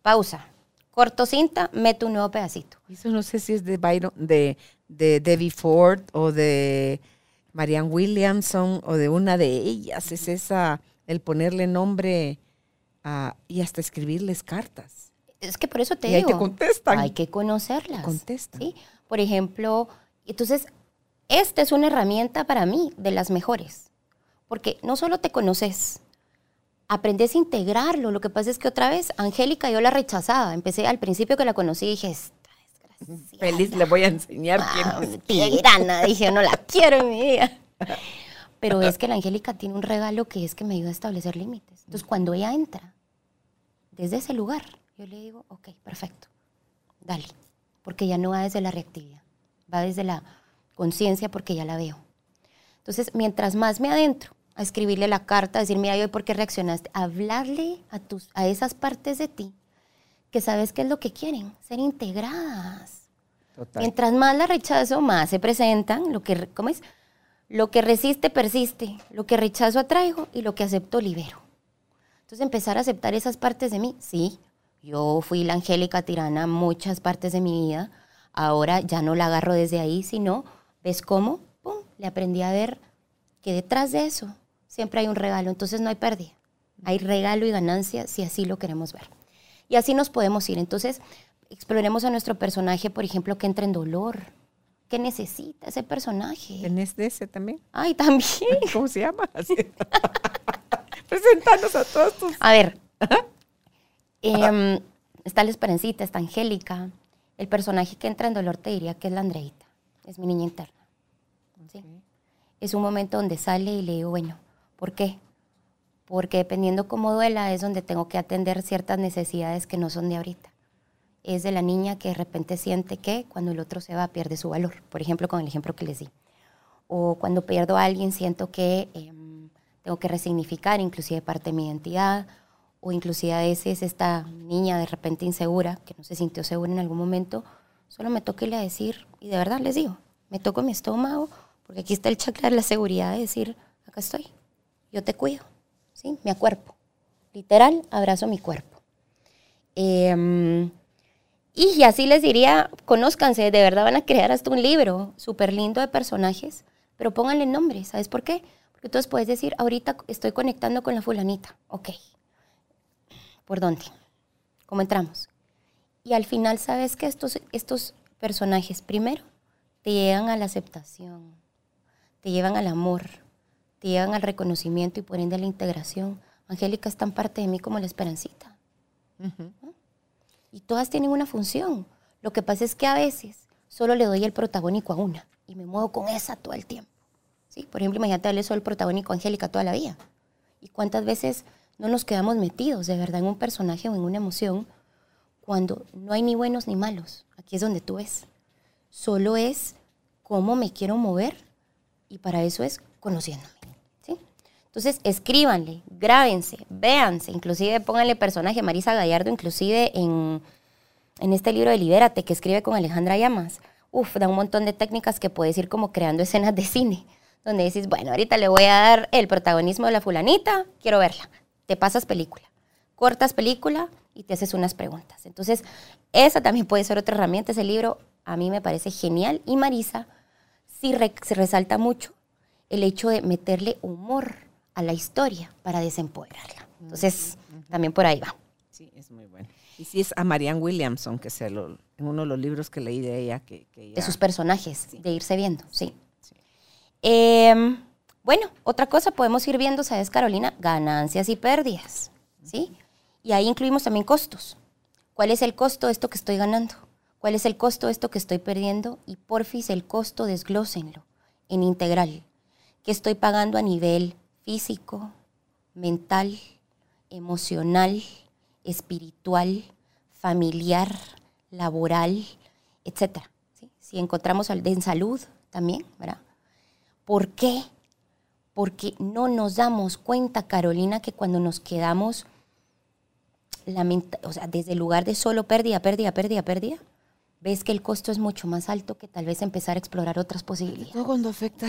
pausa. Corto cinta, meto un nuevo pedacito. Eso no sé si es de Byron, de, de Debbie Ford o de Marianne Williamson o de una de ellas. Es esa, el ponerle nombre a- y hasta escribirles cartas. Es que por eso te Y ahí digo. te contestan. Hay que conocerlas. Te contestan. ¿sí? Por ejemplo, entonces, esta es una herramienta para mí de las mejores. Porque no solo te conoces, aprendes a integrarlo. Lo que pasa es que otra vez, Angélica yo la rechazaba. Empecé al principio que la conocí y dije, esta desgraciada. Feliz le voy a enseñar Ah, quién es tirana, dije, no la quiero en mi vida. Pero es que la Angélica tiene un regalo que es que me ayuda a establecer límites. Entonces, cuando ella entra desde ese lugar, yo le digo, ok, perfecto, dale. Porque ya no va desde la reactividad, va desde la conciencia porque ya la veo. Entonces, mientras más me adentro a escribirle la carta, a decir, mira, yo por qué reaccionaste, hablarle a, tus, a esas partes de ti que sabes qué es lo que quieren, ser integradas. Total. Mientras más la rechazo, más se presentan. Lo que, ¿cómo es? Lo que resiste, persiste. Lo que rechazo, atraigo. Y lo que acepto, libero. Entonces, empezar a aceptar esas partes de mí. Sí, yo fui la angélica tirana muchas partes de mi vida. Ahora ya no la agarro desde ahí, sino, ¿ves cómo? Pum, le aprendí a ver que detrás de eso siempre hay un regalo. Entonces, no hay pérdida. Hay regalo y ganancia si así lo queremos ver. Y así nos podemos ir. Entonces, exploremos a nuestro personaje, por ejemplo, que entra en dolor. ¿Qué necesita ese personaje? ¿Tenés de ese también? Ay, también. ¿Cómo se llama? Así. Presentanos a todos tus... A ver. em, está la Esperancita, está Angélica. El personaje que entra en dolor te diría que es la Andreita. Es mi niña interna. ¿sí? Es un momento donde sale y le digo, bueno, ¿por qué? Porque dependiendo cómo duela es donde tengo que atender ciertas necesidades que no son de ahorita. Es de la niña que de repente siente que cuando el otro se va pierde su valor. Por ejemplo, con el ejemplo que les di. O cuando pierdo a alguien siento que em, tengo que resignificar inclusive parte de mi identidad. O inclusive a veces esta niña de repente insegura, que no se sintió segura en algún momento, solo me toca irle a decir, y de verdad les digo, me toco mi estómago, porque aquí está el chakra de la seguridad de decir, acá estoy, yo te cuido, ¿sí? Me acuerpo. Literal, abrazo mi cuerpo. Em, y así les diría, conózcanse, de verdad van a crear hasta un libro súper lindo de personajes, pero pónganle nombre, ¿sabes por qué? Entonces puedes decir, ahorita estoy conectando con la fulanita, ok. ¿Por dónde? ¿Cómo entramos? Y al final, ¿sabes que estos, estos personajes, primero, te llevan a la aceptación, te llevan al amor, te llevan al reconocimiento y por ende a la integración. Angélica es tan parte de mí como la esperancita. Y todas tienen una función. Lo que pasa es que a veces solo le doy el protagónico a una y me muevo con esa todo el tiempo. ¿Sí? Por ejemplo, imagínate darle solo el protagónico a Angélica toda la vida. ¿Y cuántas veces no nos quedamos metidos de verdad en un personaje o en una emoción cuando no hay ni buenos ni malos. Aquí es donde tú ves. Solo es cómo me quiero mover y para eso es conociéndome. ¿sí? Entonces, escríbanle, grábense, véanse, inclusive pónganle personaje Marisa Gallardo, inclusive en, en este libro de Libérate que escribe con Alejandra Llamas. Uf, da un montón de técnicas que puedes ir como creando escenas de cine, donde decís, bueno, ahorita le voy a dar el protagonismo de la fulanita, quiero verla. Te pasas película, cortas película y te haces unas preguntas. Entonces, esa también puede ser otra herramienta. Ese libro a mí me parece genial. Y Marisa sí se resalta mucho el hecho de meterle humor a la historia para desempoderarla. Entonces, también por ahí va. Sí, es muy bueno. Y sí es a Marianne Williamson, que se lo, en uno de los libros que leí de ella. Que, De sus personajes, de irse viendo, sí. Em, bueno, otra cosa podemos ir viendo, ¿sabes, Carolina? Ganancias y pérdidas, ¿sí? Y ahí incluimos también costos. ¿Cuál es el costo de esto que estoy ganando? ¿Cuál es el costo de esto que estoy perdiendo? Y porfis, el costo desglósenlo en integral. ¿Qué estoy pagando a nivel físico, mental, emocional, espiritual, familiar, laboral, etcétera? Si encontramos en salud también, ¿verdad? ¿Por qué? Porque no nos damos cuenta, Carolina, que cuando nos quedamos, o sea, desde el lugar de solo pérdida, pérdida, pérdida, pérdida, ves que el costo es mucho más alto que tal vez empezar a explorar otras posibilidades. Todo cuando afecta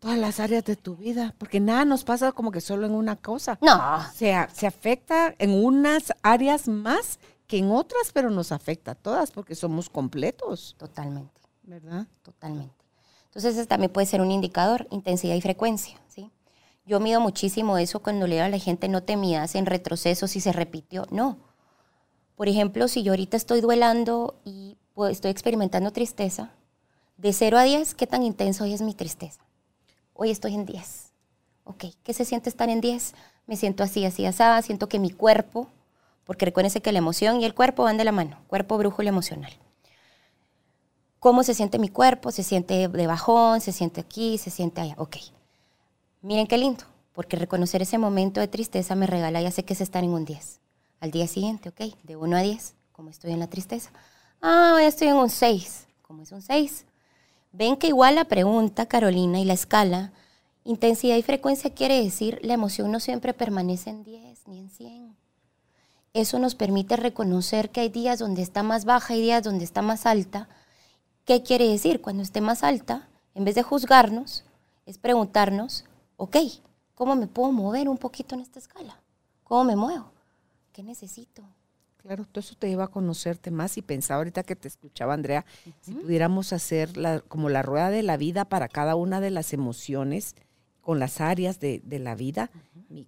todas las áreas de tu vida, porque nada nos pasa como que solo en una cosa. No. Se, se afecta en unas áreas más que en otras, pero nos afecta a todas porque somos completos. Totalmente. ¿Verdad? Totalmente. Entonces, también puede ser un indicador, intensidad y frecuencia, ¿sí? Yo mido muchísimo eso cuando leo a la gente, no te midas en retroceso si se repitió, no. Por ejemplo, si yo ahorita estoy duelando y pues, estoy experimentando tristeza, de 0 a 10, ¿qué tan intenso hoy es mi tristeza? Hoy estoy en 10. Ok, ¿qué se siente estar en 10? Me siento así, así, así, siento que mi cuerpo, porque recuérdense que la emoción y el cuerpo van de la mano, cuerpo, brújula emocional cómo se siente mi cuerpo, se siente de bajón, se siente aquí, se siente allá. Ok. Miren qué lindo, porque reconocer ese momento de tristeza me regala, ya sé que es estar en un 10. Al día siguiente, ok, de 1 a 10, como estoy en la tristeza. Ah, ya estoy en un 6. ¿Cómo es un 6? Ven que igual la pregunta, Carolina, y la escala, intensidad y frecuencia quiere decir la emoción no siempre permanece en 10 ni en 100. Eso nos permite reconocer que hay días donde está más baja y días donde está más alta, ¿Qué quiere decir? Cuando esté más alta, en vez de juzgarnos, es preguntarnos, ok, ¿cómo me puedo mover un poquito en esta escala? ¿Cómo me muevo? ¿Qué necesito? Claro, todo eso te lleva a conocerte más y pensaba ahorita que te escuchaba, Andrea, si pudiéramos hacer la, como la rueda de la vida para cada una de las emociones con las áreas de, la vida,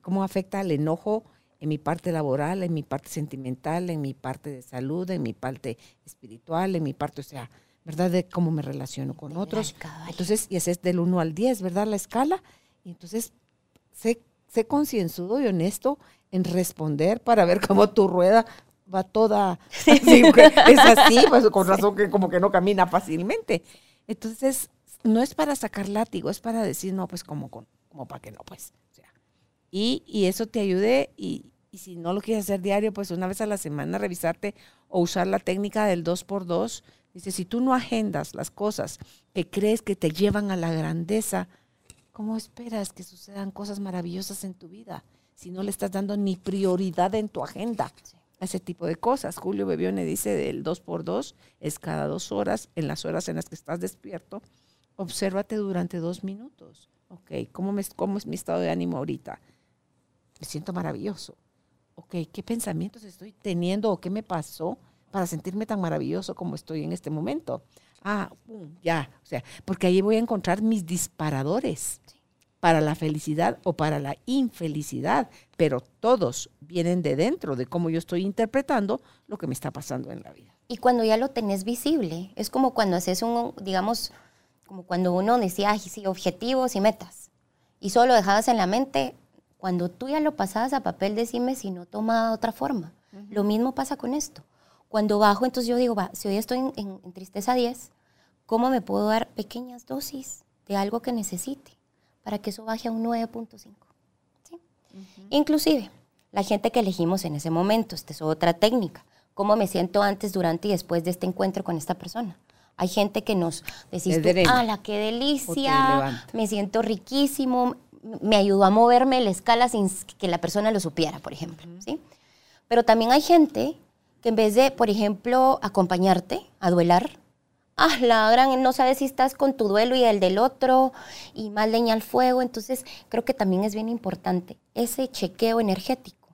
cómo afecta el enojo en mi parte laboral, en mi parte sentimental, en mi parte de salud, en mi parte espiritual, en mi parte, o sea, ¿verdad? De cómo me relaciono con otros. Entonces, y ese es del 1 al 10, ¿verdad? La escala. Y entonces, sé, sé concienzudo y honesto en responder para ver cómo tu rueda va toda es así, pues con razón que como que no camina fácilmente. Entonces, no es para sacar látigo, es para decir, no, pues como, como para que no, pues. O sea, y, y eso te ayude y, y si no lo quieres hacer diario, pues una vez a la semana revisarte o usar la técnica del 2x2 Dice, si tú no agendas las cosas que crees que te llevan a la grandeza, ¿cómo esperas que sucedan cosas maravillosas en tu vida si no le estás dando ni prioridad en tu agenda a ese tipo de cosas? Julio Bebione dice del 2 por 2 es cada dos horas, en las horas en las que estás despierto, obsérvate durante dos minutos. Ok, ¿cómo, me, ¿cómo es mi estado de ánimo ahorita? Me siento maravilloso. Ok, ¿qué pensamientos estoy teniendo o qué me pasó? Para sentirme tan maravilloso como estoy en este momento. Ah, ya, o sea, porque ahí voy a encontrar mis disparadores para la felicidad o para la infelicidad, pero todos vienen de dentro de cómo yo estoy interpretando lo que me está pasando en la vida. Y cuando ya lo tenés visible, es como cuando haces un, digamos, como cuando uno decía, sí, objetivos y metas, y solo dejabas en la mente, cuando tú ya lo pasabas a papel, decime si no toma otra forma. Lo mismo pasa con esto. Cuando bajo, entonces yo digo, va, si hoy estoy en, tristeza 10, ¿cómo me puedo dar pequeñas dosis de algo que necesite para que eso baje a un 9.5? Inclusive, la gente que elegimos en ese momento, esta es otra técnica, cómo me siento antes, durante y después de este encuentro con esta persona. Hay gente que nos decís. ¡ala, qué delicia! Me siento riquísimo, me ayudó a moverme la escala sin que la persona lo supiera, por ejemplo. ¿sí? Pero también hay gente que en vez de, por ejemplo, acompañarte a duelar, ah, la gran, no sabes si estás con tu duelo y el del otro, y más leña al fuego. Entonces, creo que también es bien importante ese chequeo energético.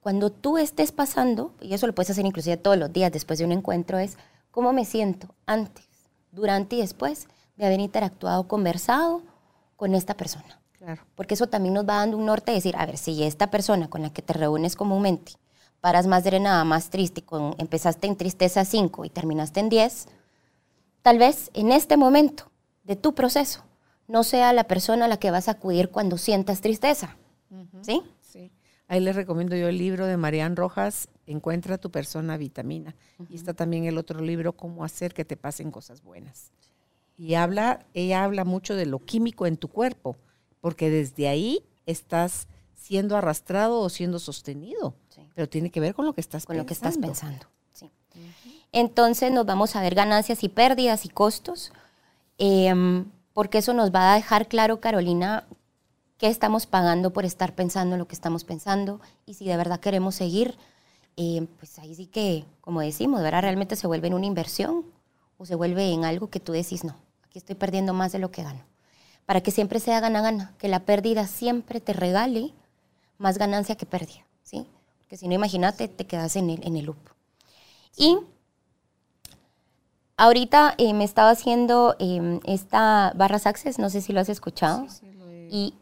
Cuando tú estés pasando, y eso lo puedes hacer inclusive todos los días después de un encuentro, es cómo me siento antes, durante y después de haber interactuado, conversado con esta persona. Claro. Porque eso también nos va dando un norte de decir, a ver, si esta persona con la que te reúnes comúnmente, paras más drenada, más triste, con, empezaste en tristeza 5 y terminaste en 10, tal vez en este momento de tu proceso no sea la persona a la que vas a acudir cuando sientas tristeza. ¿Sí? Sí. Ahí les recomiendo yo el libro de Marian Rojas, Encuentra tu persona vitamina. Y está también el otro libro, Cómo hacer que te pasen cosas buenas. Y habla, ella habla mucho de lo químico en tu cuerpo, porque desde ahí estás siendo arrastrado o siendo sostenido. Sí. Pero tiene que ver con lo que estás con pensando. lo que estás pensando. sí. Entonces nos vamos a ver ganancias y pérdidas y costos, em, porque eso nos va a dejar claro, Carolina, qué estamos pagando por estar pensando en lo que estamos pensando y si de verdad queremos seguir, em, pues ahí sí que, como decimos, ¿verdad? realmente se vuelve en una inversión o se vuelve en algo que tú decís, no, aquí estoy perdiendo más de lo que gano. Para que siempre sea gana-gana, que la pérdida siempre te regale más ganancia que pérdida, ¿sí? Porque si no, imagínate, te quedas en el, en el loop. Y ahorita eh, me estaba haciendo eh, esta Barras Access, no sé si lo has escuchado, Sí, sí, lo he- y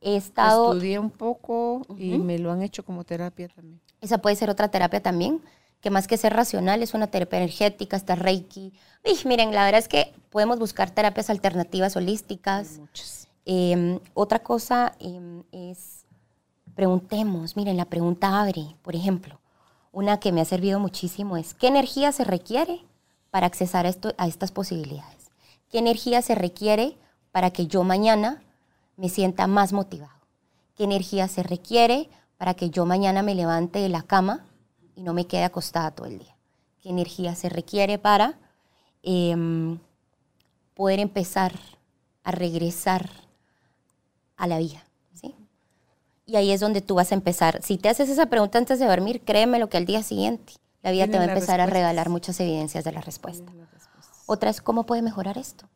he estado, Estudié un poco y me lo han hecho como terapia también. esa puede ser otra terapia también, que más que ser racional es una terapia energética, está Reiki. Uy, miren, la verdad es que podemos buscar terapias alternativas holísticas. Muchas. Eh, otra cosa eh, es, preguntemos, miren, la pregunta abre, por ejemplo, una que me ha servido muchísimo es, ¿qué energía se requiere para accesar a, esto, a estas posibilidades? ¿Qué energía se requiere para que yo mañana me sienta más motivado? ¿Qué energía se requiere para que yo mañana me levante de la cama y no me quede acostada todo el día? ¿Qué energía se requiere para em, poder empezar a regresar a la vida. Y ahí es donde tú vas a empezar. Si te haces esa pregunta antes de dormir, créeme lo que al día siguiente la vida te va a empezar a regalar muchas evidencias de la respuesta. Otra es cómo puede mejorar esto.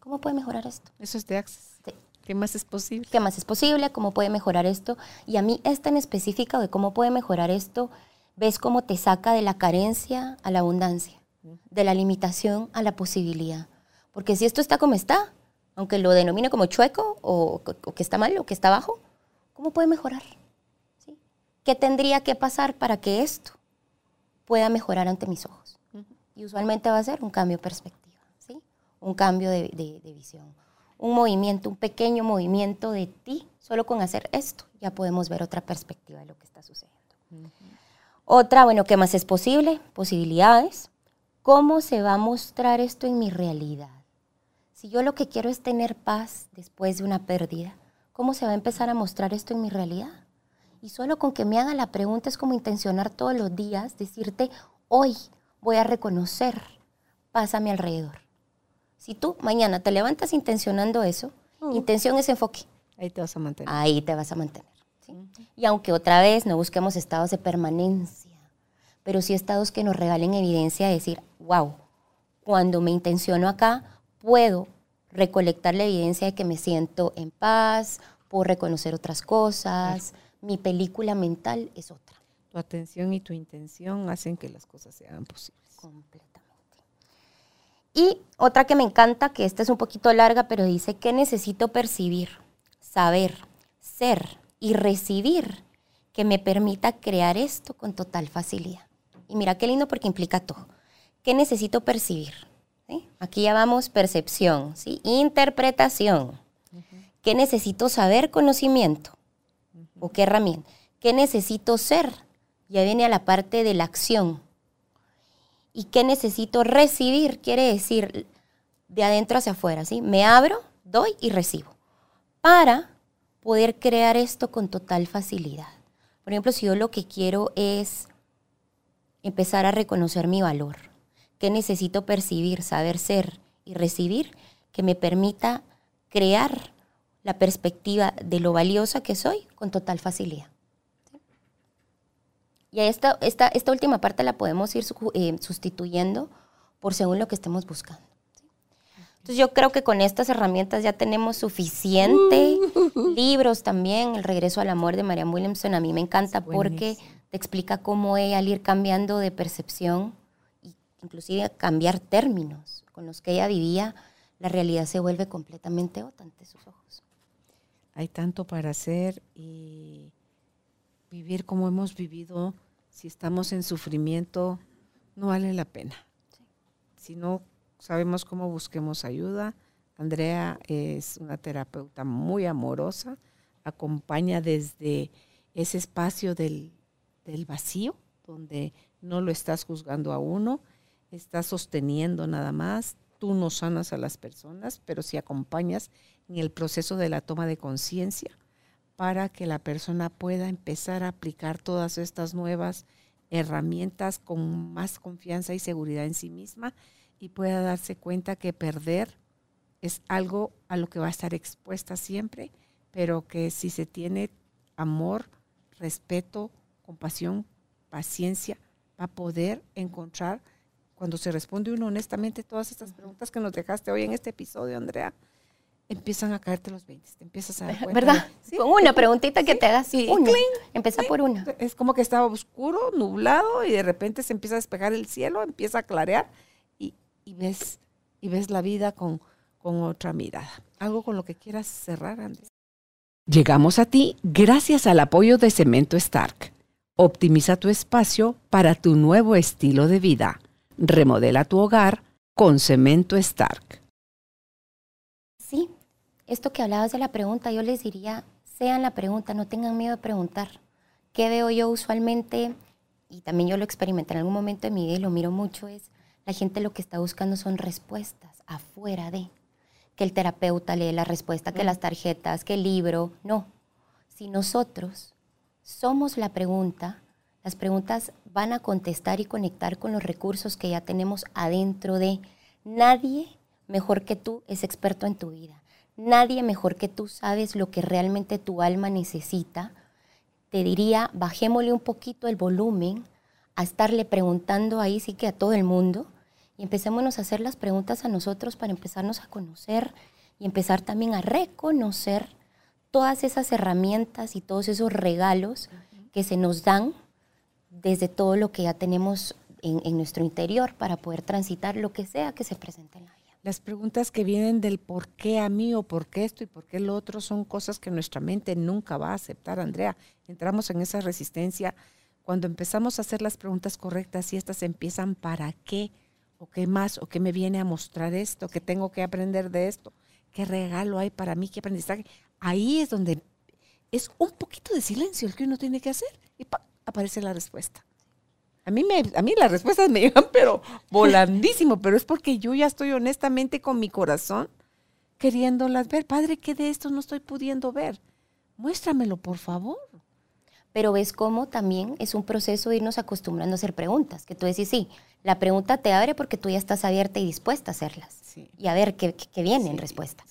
¿Cómo puede mejorar esto? Eso es de Access. Sí. ¿Qué más es posible? ¿Qué más es posible? ¿Cómo puede mejorar esto? Y a mí esta en específico de cómo puede mejorar esto, ves cómo te saca de la carencia a la abundancia, de la limitación a la posibilidad. Porque si esto está como está, aunque lo denomine como chueco o, o que está mal o que está bajo, ¿cómo puede mejorar? ¿Sí? ¿Qué tendría que pasar para que esto pueda mejorar ante mis ojos? Y usualmente va a ser un cambio de perspectiva, ¿sí? un cambio de, de- de visión, un movimiento, un pequeño movimiento de ti. Solo con hacer esto ya podemos ver otra perspectiva de lo que está sucediendo. Otra, bueno, ¿qué más es posible? Posibilidades. ¿Cómo se va a mostrar esto en mi realidad? Si yo lo que quiero es tener paz después de una pérdida, ¿cómo se va a empezar a mostrar esto en mi realidad? Y solo con que me haga la pregunta es como intencionar todos los días, decirte, hoy voy a reconocer paz a mi alrededor. Si tú mañana te levantas intencionando eso, intención es enfoque, Ahí te vas a mantener. ahí te vas a mantener. ¿sí? Y aunque otra vez no busquemos estados de permanencia, pero sí estados que nos regalen evidencia de decir, wow, cuando me intenciono acá, puedo recolectar la evidencia de que me siento en paz, puedo reconocer otras cosas, mi película mental es otra. Tu atención y tu intención hacen que las cosas sean posibles. Completamente. Y otra que me encanta, que esta es un poquito larga, pero dice que necesito percibir, saber, ser y recibir que me permita crear esto con total facilidad. Y mira qué lindo porque implica todo. ¿Qué necesito percibir? ¿Sí? Aquí ya vamos percepción, ¿sí? interpretación. ¿Qué necesito saber? Conocimiento. ¿O qué herramienta? ¿Qué necesito ser? Ya viene a la parte de la acción. ¿Y qué necesito recibir? Quiere decir de adentro hacia afuera, ¿sí? Me abro, doy y recibo. Para poder crear esto con total facilidad. Por ejemplo, si yo lo que quiero es empezar a reconocer mi valor, qué necesito percibir, saber ser y recibir que me permita crear la perspectiva de lo valiosa que soy con total facilidad. Y esta, esta, esta última parte la podemos ir eh, sustituyendo por según lo que estemos buscando. Entonces yo creo que con estas herramientas ya tenemos suficiente. Libros también, El regreso al amor de Marianne Williamson, a mí me encanta porque te explica cómo ella al ir cambiando de percepción, inclusive cambiar términos con los que ella vivía, la realidad se vuelve completamente otra ante sus ojos. Hay tanto para hacer y vivir como hemos vivido, si estamos en sufrimiento, no vale la pena. Si no sabemos cómo busquemos ayuda, Andrea es una terapeuta muy amorosa, acompaña desde ese espacio del, del vacío, donde no lo estás juzgando a uno, estás sosteniendo nada más, tú no sanas a las personas, pero si acompañas en el proceso de la toma de conciencia para que la persona pueda empezar a aplicar todas estas nuevas herramientas con más confianza y seguridad en sí misma y pueda darse cuenta que perder es algo a lo que va a estar expuesta siempre, pero que si se tiene amor, respeto, compasión, paciencia, va a poder encontrar, cuando se responde uno honestamente todas estas preguntas que nos dejaste hoy en este episodio, Andrea, empiezan a caerte los 20, te empiezas a dar cuenta. ¿Verdad? Con una preguntita que te hagas. Sí, una. Empieza por una. Es como que estaba oscuro, nublado, y de repente se empieza a despejar el cielo, empieza a clarear, y, ves, y ves la vida con, con otra mirada. Algo con lo que quieras cerrar, Andrés. Llegamos a ti gracias al apoyo de Cemento Stark. Optimiza tu espacio para tu nuevo estilo de vida. Remodela tu hogar con Cemento Stark esto que hablabas de la pregunta, yo les diría, sean la pregunta, no tengan miedo de preguntar. ¿Qué veo yo usualmente? Y también yo lo experimenté en algún momento de mi vida y lo miro mucho, es la gente lo que está buscando son respuestas afuera de. Que el terapeuta lee la respuesta, que las tarjetas, que el libro. No. Si nosotros somos la pregunta, las preguntas van a contestar y conectar con los recursos que ya tenemos adentro de. Nadie mejor que tú es experto en tu vida. Nadie mejor que tú sabes lo que realmente tu alma necesita. Te diría, bajémosle un poquito el volumen a estarle preguntando ahí sí que a todo el mundo y empecémonos a hacer las preguntas a nosotros para empezarnos a conocer y empezar también a reconocer todas esas herramientas y todos esos regalos que se nos dan desde todo lo que ya tenemos en, nuestro interior para poder transitar lo que sea que se presente en la vida. Las preguntas que vienen del por qué a mí o por qué esto y por qué lo otro son cosas que nuestra mente nunca va a aceptar, Andrea. Entramos en esa resistencia. Cuando empezamos a hacer las preguntas correctas y estas empiezan para qué o qué más o qué me viene a mostrar esto, qué tengo que aprender de esto, qué regalo hay para mí, qué aprendizaje. Ahí es donde es un poquito de silencio el que uno tiene que hacer aparece la respuesta. A mí, me, a mí las respuestas me llegan, pero volandísimo, pero es porque yo ya estoy honestamente con mi corazón queriéndolas ver. Padre, ¿qué de esto no estoy pudiendo ver? Muéstramelo, por favor. Pero ves cómo también es un proceso de irnos acostumbrando a hacer preguntas, que tú decís, sí, la pregunta te abre porque tú ya estás abierta y dispuesta a hacerlas y a ver qué, viene en respuesta.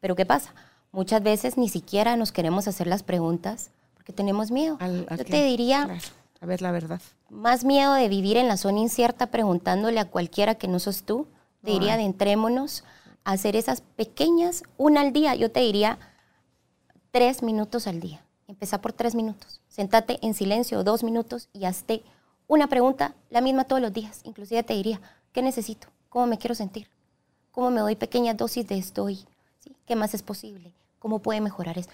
Pero ¿qué pasa? Muchas veces ni siquiera nos queremos hacer las preguntas porque tenemos miedo. Yo te diría, a ver la verdad. Más miedo de vivir en la zona incierta preguntándole a cualquiera que no sos tú. Te diría, adentrémonos a hacer esas pequeñas, una al día. Yo te diría tres minutos al día. Empezá por tres minutos. Sentate en silencio dos minutos y hazte una pregunta, la misma todos los días. Inclusive te diría, ¿qué necesito? ¿Cómo me quiero sentir? ¿Cómo me doy pequeñas dosis de esto hoy? ¿Qué más es posible? ¿Cómo puede mejorar esto?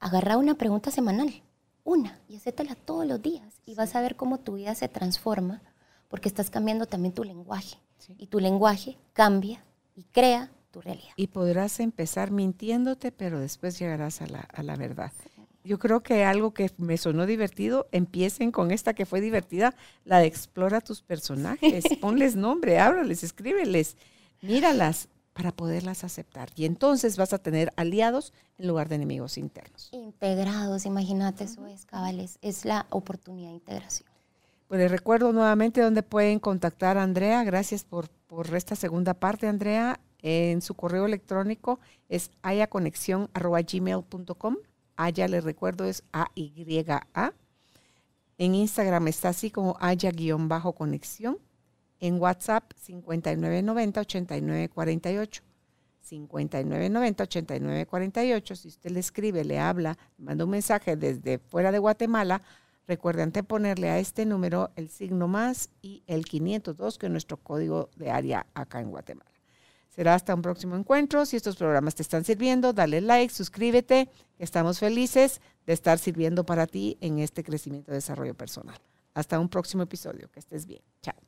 Agarra una pregunta semanal una y hacétela todos los días y vas a ver cómo tu vida se transforma porque estás cambiando también tu lenguaje y tu lenguaje cambia y crea tu realidad. Y podrás empezar mintiéndote, pero después llegarás a la, a la verdad. Yo creo que algo que me sonó divertido, empiecen con esta que fue divertida, la de explora tus personajes, ponles nombre, ábrales, escríbeles, míralas, para poderlas aceptar. Y entonces vas a tener aliados en lugar de enemigos internos. Integrados, imagínate, eso es, cabales, es la oportunidad de integración. Pues les recuerdo nuevamente dónde pueden contactar a Andrea. Gracias por, por esta segunda parte, Andrea. En su correo electrónico es ayaconexión.gmail.com. Aya, les recuerdo, es A-Y-A. En Instagram está así como haya-conexión. En WhatsApp 5990-8948. 5990-8948. Si usted le escribe, le habla, manda un mensaje desde fuera de Guatemala, recuerden ponerle a este número el signo más y el 502, que es nuestro código de área acá en Guatemala. Será hasta un próximo encuentro. Si estos programas te están sirviendo, dale like, suscríbete. Estamos felices de estar sirviendo para ti en este crecimiento y desarrollo personal. Hasta un próximo episodio. Que estés bien. Chao.